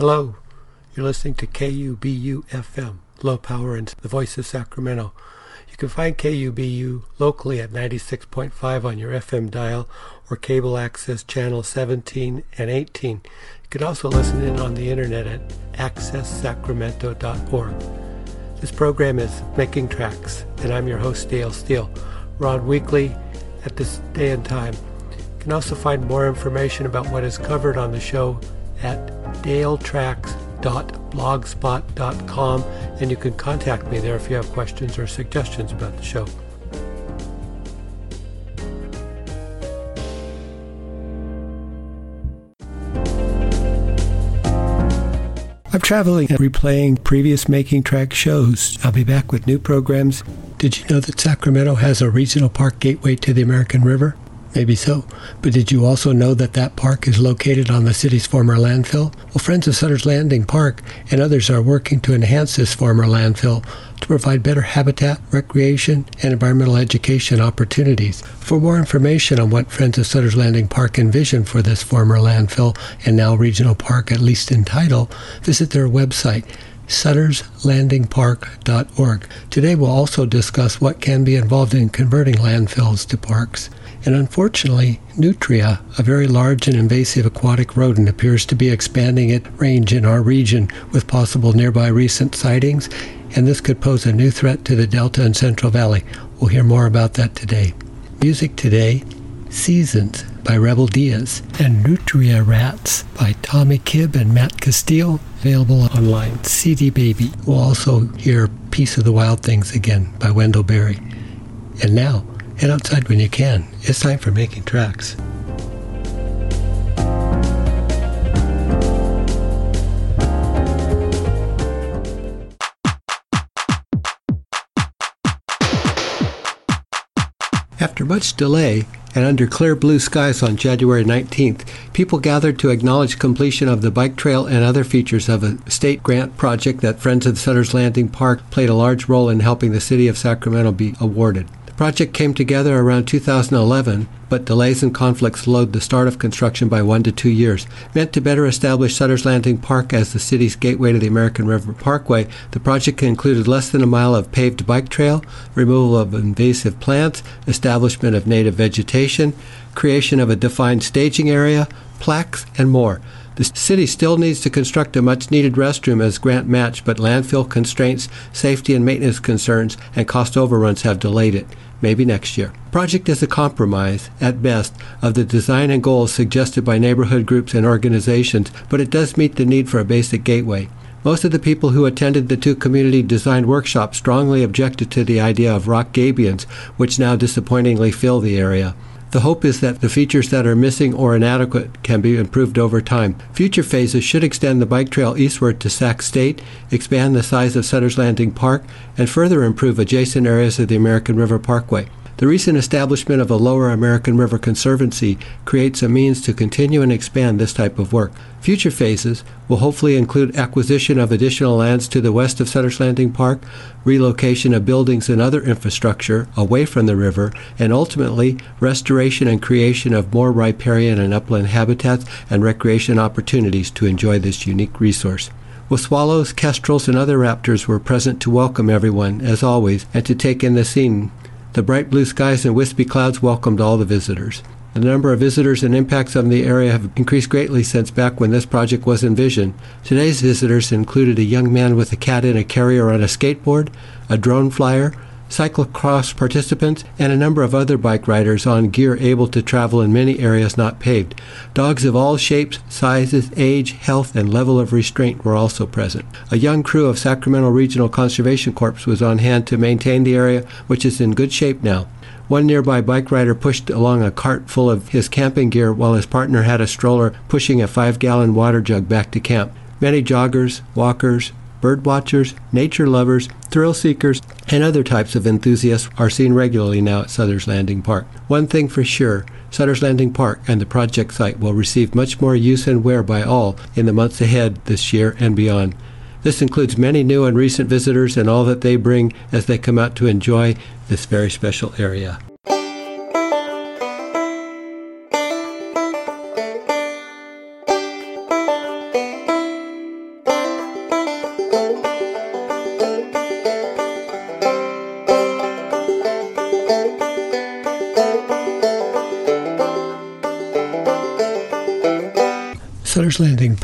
Hello, you're listening to KUBU FM, low power and the voice of Sacramento. You can find KUBU locally at 96.5 on your FM dial or cable access channel 17 and 18. You can also listen in on the internet at accesssacramento.org. This program is Making Tracks, and I'm your host, Dale Steele. We're on weekly at this day and time. You can also find more information about what is covered on the show at daletracks.blogspot.com, and you can contact me there if you have questions or suggestions about the show. I'm traveling and replaying previous Making Track shows. I'll be back with new programs. Did you know that Sacramento has a regional park gateway to the American River? Maybe so. But did you also know that that park is located on the city's former landfill? Well, Friends of Sutter's Landing Park and others are working to enhance this former landfill to provide better habitat, recreation, and environmental education opportunities. For more information on what Friends of Sutter's Landing Park envisioned for this former landfill and now regional park, at least in title, visit their website sutterslandingpark.org. Today we'll also discuss what can be involved in converting landfills to parks. And unfortunately, nutria, a very large and invasive aquatic rodent, appears to be expanding its range in our region with possible nearby recent sightings, and this could pose a new threat to the Delta and Central Valley. We'll hear more about that today. Music today Seasons by Rebel Diaz and Nutria Rats by Tommy Kibb and Matt Castile, available online. CD Baby. We'll also hear Peace of the Wild Things again by Wendell Berry. And now, Head outside when you can. It's time for making tracks. After much delay, and under clear blue skies on January 19th, people gathered to acknowledge completion of the bike trail and other features of a state grant project that Friends of Sutter's Landing Park played a large role in helping the city of Sacramento be awarded project came together around 2011, but delays and conflicts slowed the start of construction by one to two years. Meant to better establish Sutter's Landing Park as the city's gateway to the American River Parkway, the project included less than a mile of paved bike trail, removal of invasive plants, establishment of native vegetation, creation of a defined staging area, plaques, and more. The city still needs to construct a much needed restroom as grant match, but landfill constraints, safety and maintenance concerns, and cost overruns have delayed it maybe next year. Project is a compromise, at best, of the design and goals suggested by neighborhood groups and organizations, but it does meet the need for a basic gateway. Most of the people who attended the two community design workshops strongly objected to the idea of rock gabions, which now disappointingly fill the area. The hope is that the features that are missing or inadequate can be improved over time. Future phases should extend the bike trail eastward to Sac State, expand the size of Sutter's Landing Park, and further improve adjacent areas of the American River Parkway. The recent establishment of a Lower American River Conservancy creates a means to continue and expand this type of work. Future phases will hopefully include acquisition of additional lands to the west of Sutter's Landing Park, relocation of buildings and other infrastructure away from the river, and ultimately restoration and creation of more riparian and upland habitats and recreation opportunities to enjoy this unique resource. Well, swallows, kestrels, and other raptors were present to welcome everyone, as always, and to take in the scene the bright blue skies and wispy clouds welcomed all the visitors. The number of visitors and impacts on the area have increased greatly since back when this project was envisioned. Today's visitors included a young man with a cat in a carrier on a skateboard, a drone flyer, cyclocross participants, and a number of other bike riders on gear able to travel in many areas not paved. Dogs of all shapes, sizes, age, health, and level of restraint were also present. A young crew of Sacramento Regional Conservation Corps was on hand to maintain the area, which is in good shape now. One nearby bike rider pushed along a cart full of his camping gear while his partner had a stroller pushing a five gallon water jug back to camp. Many joggers, walkers, bird watchers, nature lovers, thrill seekers, and other types of enthusiasts are seen regularly now at Sutter's Landing Park. One thing for sure, Sutter's Landing Park and the project site will receive much more use and wear by all in the months ahead this year and beyond. This includes many new and recent visitors and all that they bring as they come out to enjoy this very special area.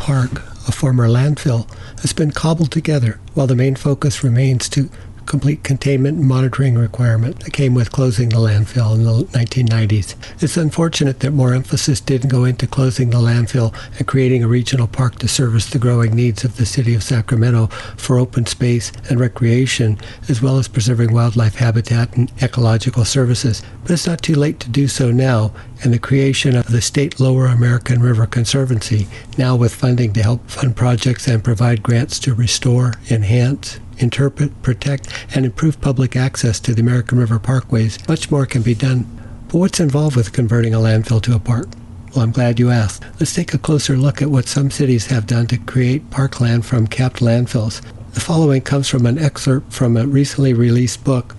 Park, a former landfill, has been cobbled together while the main focus remains to complete containment and monitoring requirement that came with closing the landfill in the 1990s. It's unfortunate that more emphasis didn't go into closing the landfill and creating a regional park to service the growing needs of the city of Sacramento for open space and recreation, as well as preserving wildlife habitat and ecological services. But it's not too late to do so now, and the creation of the State Lower American River Conservancy, now with funding to help fund projects and provide grants to restore, enhance, interpret, protect, and improve public access to the American River parkways, much more can be done. But what's involved with converting a landfill to a park? Well, I'm glad you asked. Let's take a closer look at what some cities have done to create parkland from capped landfills. The following comes from an excerpt from a recently released book,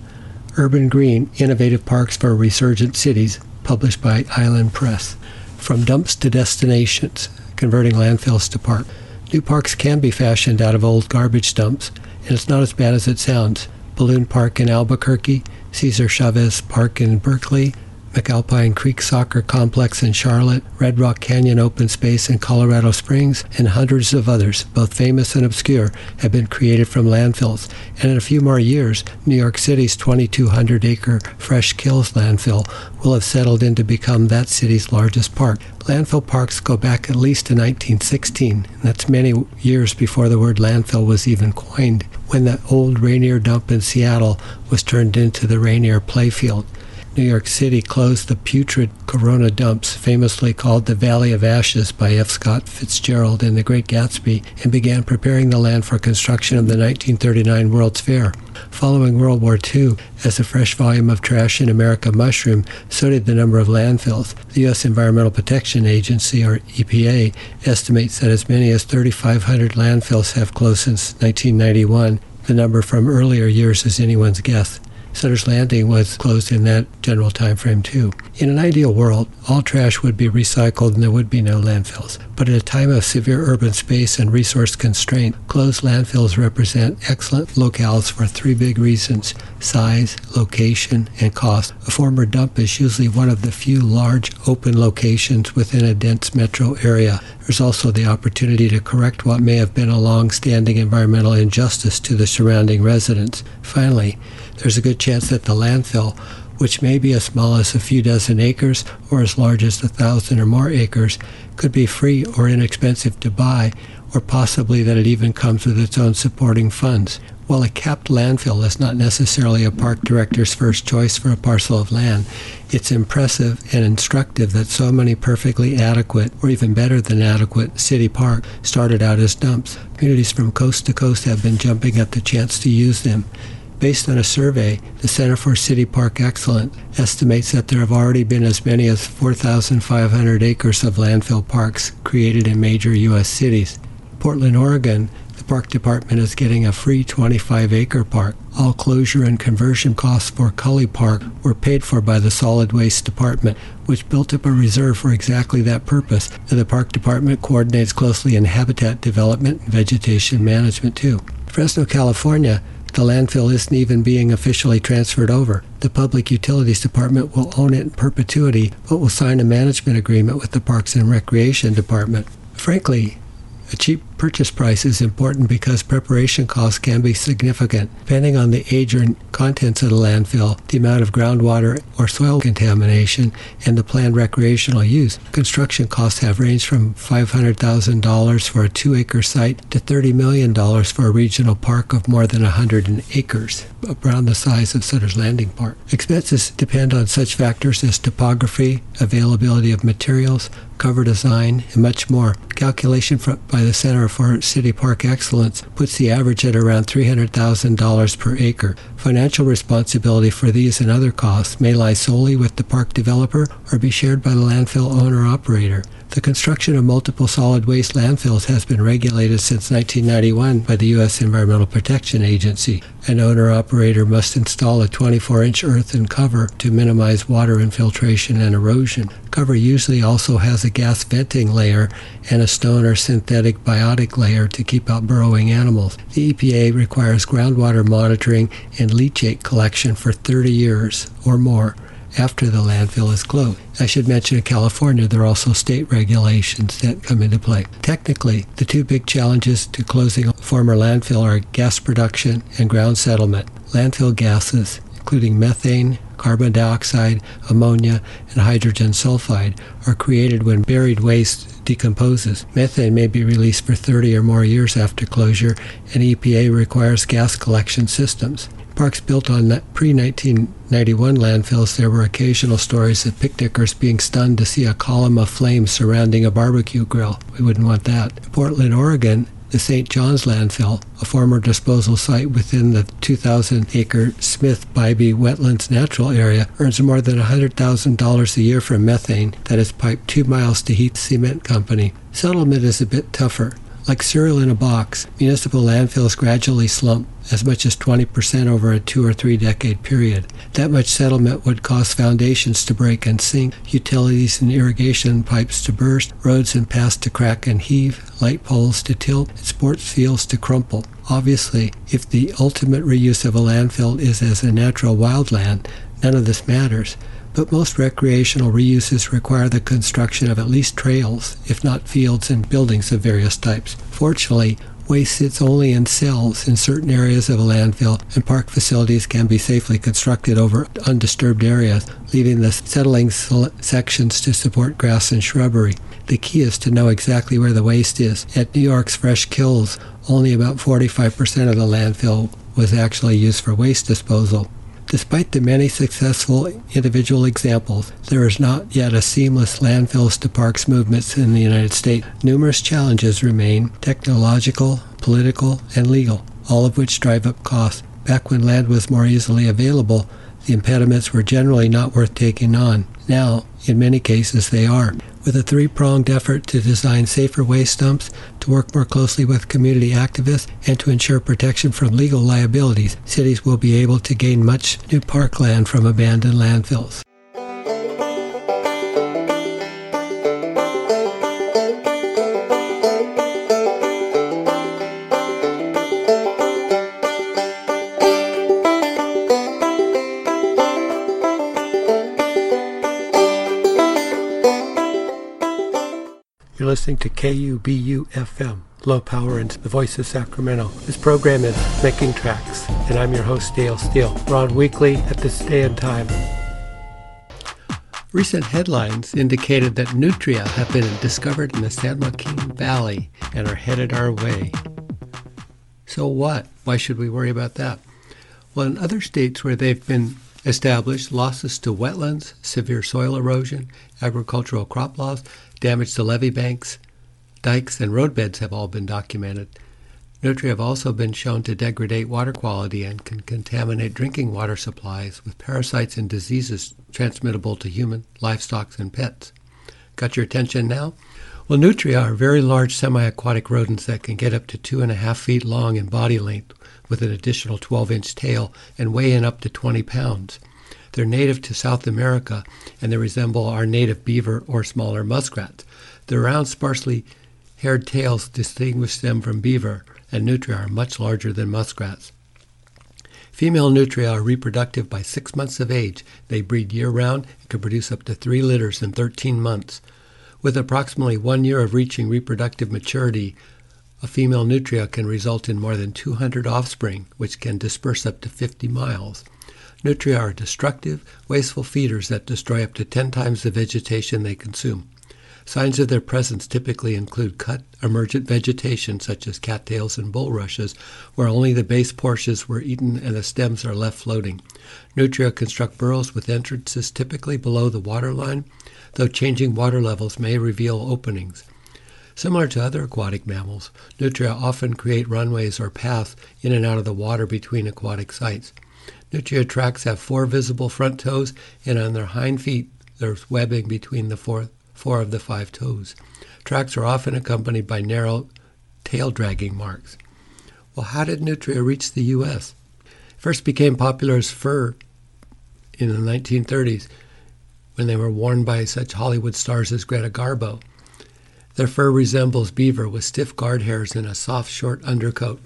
Urban Green Innovative Parks for Resurgent Cities, published by Island Press. From dumps to destinations, converting landfills to park. New parks can be fashioned out of old garbage dumps and it's not as bad as it sounds. Balloon Park in Albuquerque, Cesar Chavez Park in Berkeley, McAlpine Creek Soccer Complex in Charlotte, Red Rock Canyon Open Space in Colorado Springs, and hundreds of others, both famous and obscure, have been created from landfills. And in a few more years, New York City's 2,200 acre Fresh Kills landfill will have settled in to become that city's largest park. Landfill parks go back at least to 1916, and that's many years before the word landfill was even coined, when the old Rainier dump in Seattle was turned into the Rainier Playfield. New York City closed the putrid Corona dumps, famously called the Valley of Ashes by F. Scott Fitzgerald in The Great Gatsby, and began preparing the land for construction of the 1939 World's Fair. Following World War II, as the fresh volume of trash in America mushroomed, so did the number of landfills. The U.S. Environmental Protection Agency, or EPA, estimates that as many as 3,500 landfills have closed since 1991. The number from earlier years is anyone's guess. Sutter's Landing was closed in that general time frame too. In an ideal world, all trash would be recycled and there would be no landfills. But at a time of severe urban space and resource constraint, closed landfills represent excellent locales for three big reasons size, location, and cost. A former dump is usually one of the few large open locations within a dense metro area. There's also the opportunity to correct what may have been a long standing environmental injustice to the surrounding residents. Finally, there's a good chance that the landfill, which may be as small as a few dozen acres or as large as a thousand or more acres, could be free or inexpensive to buy, or possibly that it even comes with its own supporting funds. While a capped landfill is not necessarily a park director's first choice for a parcel of land, it's impressive and instructive that so many perfectly adequate, or even better than adequate, city parks started out as dumps. Communities from coast to coast have been jumping at the chance to use them. Based on a survey, the Center for City Park Excellence estimates that there have already been as many as 4,500 acres of landfill parks created in major U.S. cities. Portland, Oregon, the park department is getting a free 25 acre park. All closure and conversion costs for Cully Park were paid for by the Solid Waste Department, which built up a reserve for exactly that purpose. And the park department coordinates closely in habitat development and vegetation management too. Fresno, California, the landfill isn't even being officially transferred over. The Public Utilities Department will own it in perpetuity, but will sign a management agreement with the Parks and Recreation Department. Frankly, a cheap purchase price is important because preparation costs can be significant. Depending on the age or contents of the landfill, the amount of groundwater or soil contamination, and the planned recreational use, construction costs have ranged from $500,000 for a two acre site to $30 million for a regional park of more than 100 acres, around the size of Sutter's Landing Park. Expenses depend on such factors as topography, availability of materials, cover design, and much more. Calculation by the Center for City Park Excellence puts the average at around $300,000 per acre. Financial responsibility for these and other costs may lie solely with the park developer or be shared by the landfill owner operator. The construction of municipal solid waste landfills has been regulated since 1991 by the U.S. Environmental Protection Agency. An owner operator must install a 24 inch earthen cover to minimize water infiltration and erosion. Cover usually also has a gas venting layer and a stone or synthetic biotic layer to keep out burrowing animals. The EPA requires groundwater monitoring and leachate collection for 30 years or more after the landfill is closed. I should mention in California, there are also state regulations that come into play. Technically, the two big challenges to closing a former landfill are gas production and ground settlement. Landfill gases, including methane, carbon dioxide, ammonia, and hydrogen sulfide, are created when buried waste decomposes. Methane may be released for 30 or more years after closure, and EPA requires gas collection systems. Parks built on pre 1991 landfills, there were occasional stories of picnickers being stunned to see a column of flame surrounding a barbecue grill. We wouldn't want that. Portland, Oregon the St. John's landfill, a former disposal site within the 2,000 acre Smith Bybee Wetlands Natural Area, earns more than $100,000 a year from methane that is piped two miles to Heath Cement Company. Settlement is a bit tougher. Like cereal in a box, municipal landfills gradually slump as much as 20% over a two or three decade period. That much settlement would cause foundations to break and sink, utilities and irrigation pipes to burst, roads and paths to crack and heave, light poles to tilt, and sports fields to crumple. Obviously, if the ultimate reuse of a landfill is as a natural wildland, none of this matters but most recreational reuses require the construction of at least trails, if not fields and buildings of various types. Fortunately, waste sits only in cells in certain areas of a landfill, and park facilities can be safely constructed over undisturbed areas, leaving the settling sections to support grass and shrubbery. The key is to know exactly where the waste is. At New York's Fresh Kills, only about 45% of the landfill was actually used for waste disposal. Despite the many successful individual examples, there is not yet a seamless landfills to parks movement in the United States. Numerous challenges remain technological, political, and legal, all of which drive up costs. Back when land was more easily available, the impediments were generally not worth taking on. Now, in many cases, they are with a three pronged effort to design safer waste dumps, to work more closely with community activists, and to ensure protection from legal liabilities, cities will be able to gain much new parkland from abandoned landfills. Listening to KUBU FM, low power and the voice of Sacramento. This program is Making Tracks, and I'm your host, Dale Steele. We're on weekly at this day and time. Recent headlines indicated that nutria have been discovered in the San Joaquin Valley and are headed our way. So what? Why should we worry about that? Well, in other states where they've been established, losses to wetlands, severe soil erosion, agricultural crop loss, Damage to levee banks, dikes, and roadbeds have all been documented. Nutria have also been shown to degrade water quality and can contaminate drinking water supplies with parasites and diseases transmittable to human, livestock, and pets. Got your attention now? Well, nutria are very large semi aquatic rodents that can get up to two and a half feet long in body length with an additional 12 inch tail and weigh in up to 20 pounds. They're native to South America and they resemble our native beaver or smaller muskrats. Their round, sparsely haired tails distinguish them from beaver, and nutria are much larger than muskrats. Female nutria are reproductive by six months of age. They breed year round and can produce up to three litters in 13 months. With approximately one year of reaching reproductive maturity, a female nutria can result in more than 200 offspring, which can disperse up to 50 miles. Nutria are destructive, wasteful feeders that destroy up to 10 times the vegetation they consume. Signs of their presence typically include cut, emergent vegetation such as cattails and bulrushes, where only the base portions were eaten and the stems are left floating. Nutria construct burrows with entrances typically below the waterline, though changing water levels may reveal openings. Similar to other aquatic mammals, nutria often create runways or paths in and out of the water between aquatic sites. Nutria tracks have four visible front toes, and on their hind feet there's webbing between the four, four of the five toes. Tracks are often accompanied by narrow tail dragging marks. Well, how did nutria reach the U.S.? First became popular as fur in the 1930s when they were worn by such Hollywood stars as Greta Garbo. Their fur resembles beaver with stiff guard hairs and a soft, short undercoat.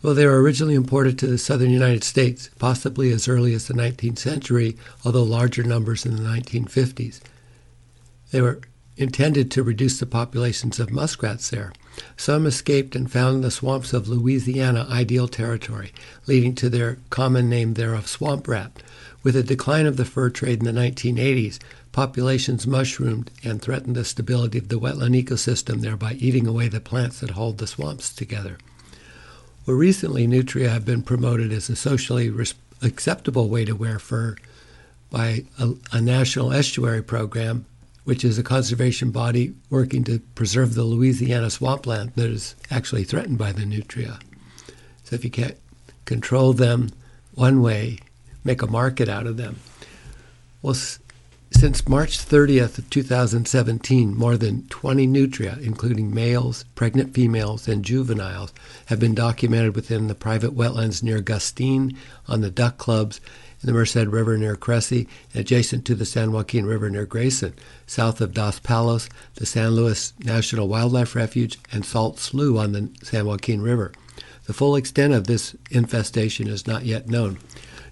Well, they were originally imported to the southern United States, possibly as early as the 19th century, although larger numbers in the 1950s. They were intended to reduce the populations of muskrats there. Some escaped and found the swamps of Louisiana ideal territory, leading to their common name there of swamp rat. With the decline of the fur trade in the 1980s, populations mushroomed and threatened the stability of the wetland ecosystem thereby eating away the plants that hold the swamps together. Well, recently, nutria have been promoted as a socially res- acceptable way to wear fur by a, a national estuary program which is a conservation body working to preserve the Louisiana swampland that is actually threatened by the nutria. So if you can't control them one way, make a market out of them. Well, s- since March 30th of 2017, more than 20 nutria, including males, pregnant females, and juveniles, have been documented within the private wetlands near Gustine, on the duck clubs, in the Merced River near Cressey, and adjacent to the San Joaquin River near Grayson, south of Dos Palos, the San Luis National Wildlife Refuge, and Salt Slough on the San Joaquin River. The full extent of this infestation is not yet known.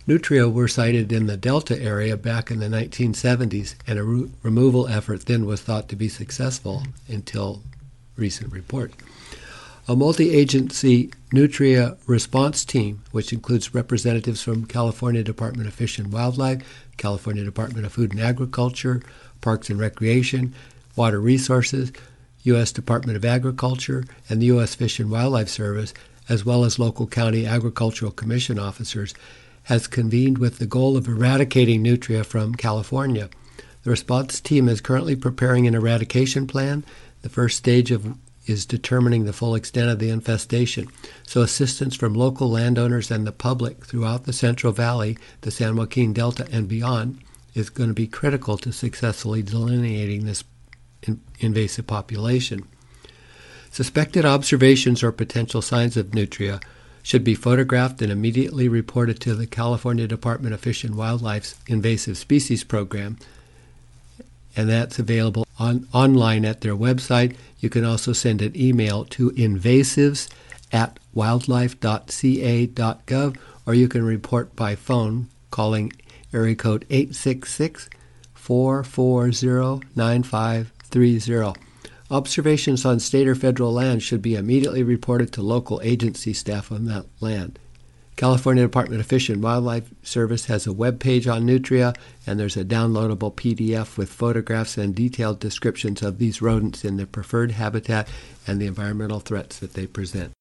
Nutria were sighted in the Delta area back in the 1970s, and a re- removal effort then was thought to be successful until recent report. A multi agency Nutria response team, which includes representatives from California Department of Fish and Wildlife, California Department of Food and Agriculture, Parks and Recreation, Water Resources, U.S. Department of Agriculture, and the U.S. Fish and Wildlife Service, as well as local county agricultural commission officers, has convened with the goal of eradicating nutria from California. The response team is currently preparing an eradication plan. The first stage of is determining the full extent of the infestation. So assistance from local landowners and the public throughout the Central Valley, the San Joaquin Delta, and beyond is going to be critical to successfully delineating this in- invasive population. Suspected observations or potential signs of nutria should be photographed and immediately reported to the California Department of Fish and Wildlife's Invasive Species Program, and that's available on, online at their website. You can also send an email to invasives at wildlife.ca.gov, or you can report by phone calling area code 866 440 9530. Observations on state or federal land should be immediately reported to local agency staff on that land. California Department of Fish and Wildlife Service has a web page on nutria, and there's a downloadable PDF with photographs and detailed descriptions of these rodents in their preferred habitat and the environmental threats that they present.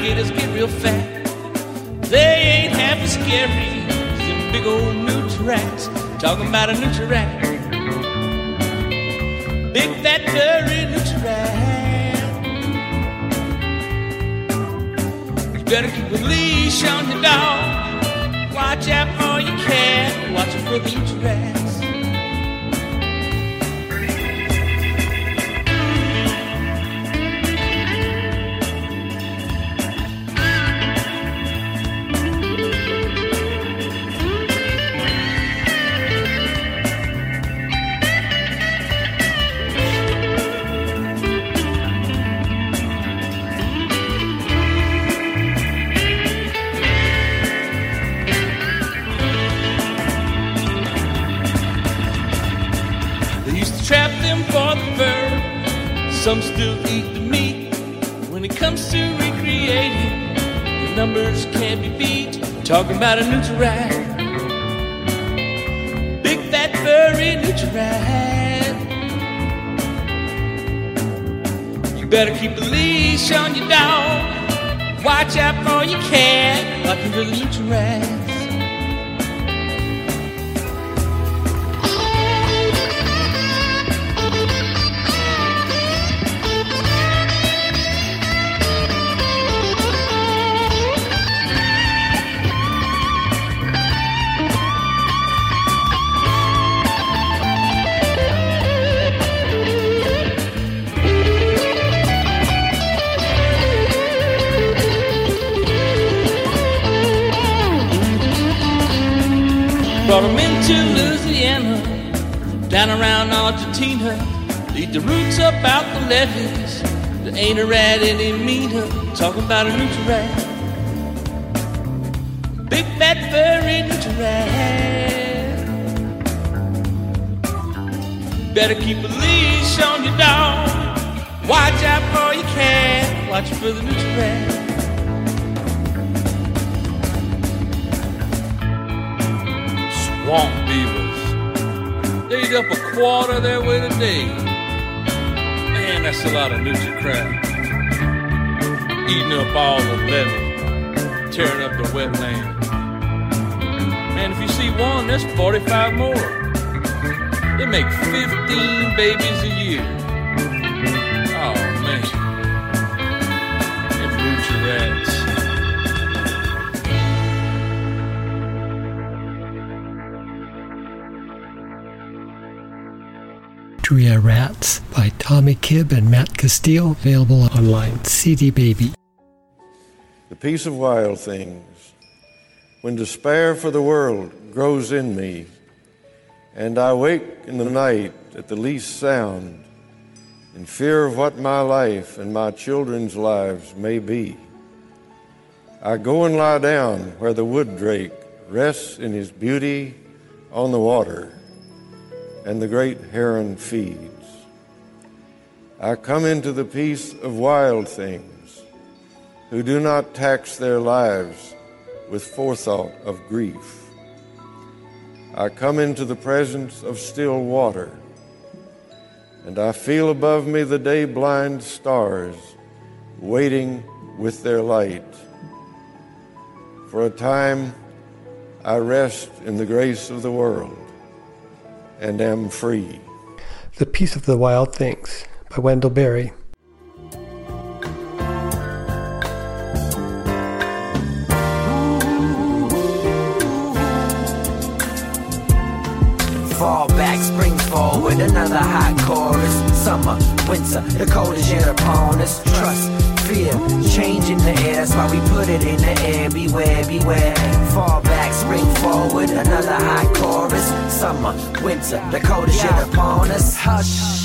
Alligators get real fat. They ain't half as scary as them big old nutria rats. Talking about a nutria rat. Big fat furry nutria rat. You better keep a leash on your dog. Watch out for your cat. Watch out for the nutria Some still eat the meat. When it comes to recreating, the numbers can't be beat. Talking about a nutria rat. Big fat furry nutria rat. You better keep a leash on your dog. Watch out for your cat, like a little nutria into Louisiana, down around Argentina. Lead the roots up out the levees. There ain't a rat any meaner. Talking about a nutria rat. Big fat furry nutria rat. Better keep a leash on your dog. Watch out for your cat. Watch for the nutria rat. Swamp beavers. They eat up a quarter of their weight a day. Man, that's a lot of nutri crap. Eating up all the levee, tearing up the wetland. Man, if you see one, there's 45 more. They make 15 babies a year. Oh, man. Them nutri rats. Rats by Tommy Kibb and Matt Castile, available online. CD Baby. the peace of wild things, when despair for the world grows in me, and I wake in the night at the least sound, in fear of what my life and my children's lives may be. I go and lie down where the wood drake rests in his beauty on the water, and the great heron feeds. I come into the peace of wild things who do not tax their lives with forethought of grief. I come into the presence of still water, and I feel above me the day blind stars waiting with their light. For a time, I rest in the grace of the world and am free. The Peace of the Wild Things by Wendell Berry. Fall back, spring forward, another hot chorus. Summer, winter, the coldest yet upon us. Trust, fear, change in the air. That's why we put it in the air. Beware, beware. Fall back, spring forward, another high chorus. Summer, winter, the coldest yet upon us. Hush.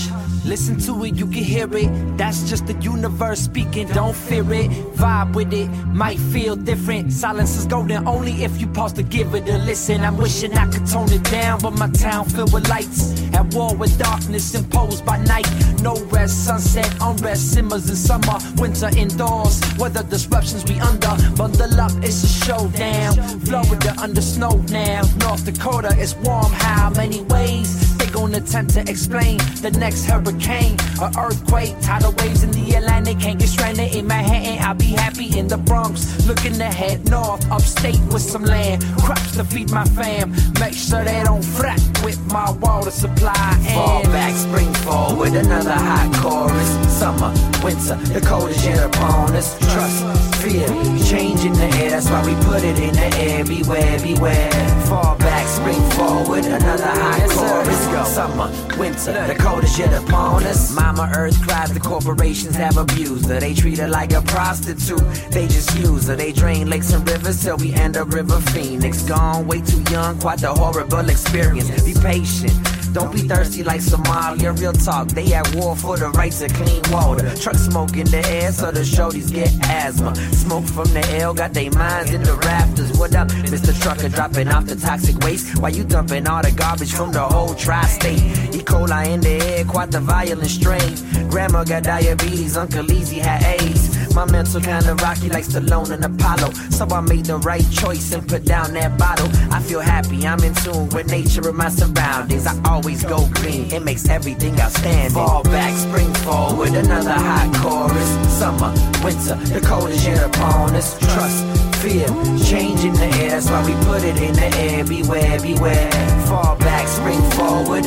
Listen to it, you can hear it. That's just the universe speaking, don't fear it. Vibe with it, might feel different. Silence is golden only if you pause to give it a listen. I'm wishing I could tone it down, but my town filled with lights. At war with darkness imposed by night. No rest, sunset, unrest, simmers in summer, winter indoors. Weather disruptions we under. Bundle up, it's a showdown. Florida under snow now. North Dakota is warm. How many ways? Gonna attempt to explain the next hurricane, a earthquake, tidal waves in the Atlantic. Can't get stranded in Manhattan. I'll be happy in the Bronx. Looking to head north, upstate with some land, crops to feed my fam. Make sure they don't fret with my water supply. And fall back, spring forward, another hot chorus. Summer, winter, the coldest yet upon us. Trust, fear, change in the air. That's why we put it in the air. Beware, beware. Fall back, spring forward, another hot chorus. Summer, winter, the coldest yet upon us. Mama Earth cries, the corporations have abused her. They treat her like a prostitute. They just use her. They drain lakes and rivers till we end up River Phoenix. Gone way too young, quite the horrible experience. Be patient. Don't be thirsty like Somalia. Real talk, they at war for the right to clean water. Truck smoke in the air, so the shorties get asthma. Smoke from the L, got they minds in the rafters. What up, Mr. Trucker, dropping off the toxic waste? Why you dumping all the garbage from the whole tri-state? E. coli in the air, quite the violent strain. Grandma got diabetes, Uncle Easy had AIDS. My mental kinda rocky like Stallone and Apollo. So I made the right choice and put down that bottle. I feel happy, I'm in tune with nature and my surroundings. I always go green, it makes everything outstanding. Fall back, spring forward, another hot chorus. Summer, winter, the coldest yet upon us. Trust, fear, change in the air. That's why we put it in the air. Beware, beware. Fall back,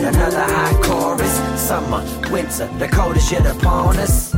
another hot chorus. Summer, winter, the coldest yet upon us.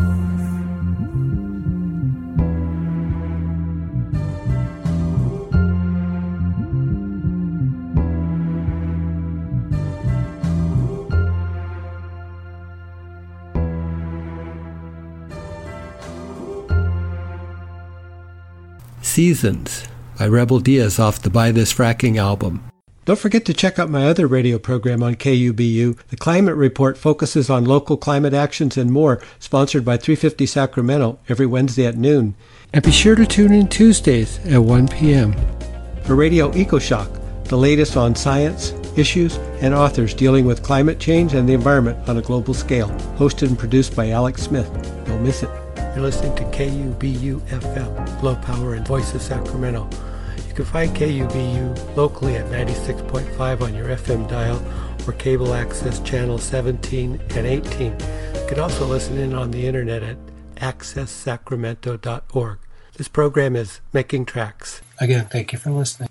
Seasons by Rebel Diaz off the Buy This Fracking album. Don't forget to check out my other radio program on KUBU. The Climate Report focuses on local climate actions and more, sponsored by 350 Sacramento every Wednesday at noon. And be sure to tune in Tuesdays at 1 p.m. for Radio EcoShock, the latest on science, issues, and authors dealing with climate change and the environment on a global scale. Hosted and produced by Alex Smith. Don't miss it. You're listening to KUBU FM, Low Power and Voice of Sacramento. You can find KUBU locally at 96.5 on your FM dial or cable access channel 17 and 18. You can also listen in on the internet at accesssacramento.org. This program is Making Tracks. Again, thank you for listening.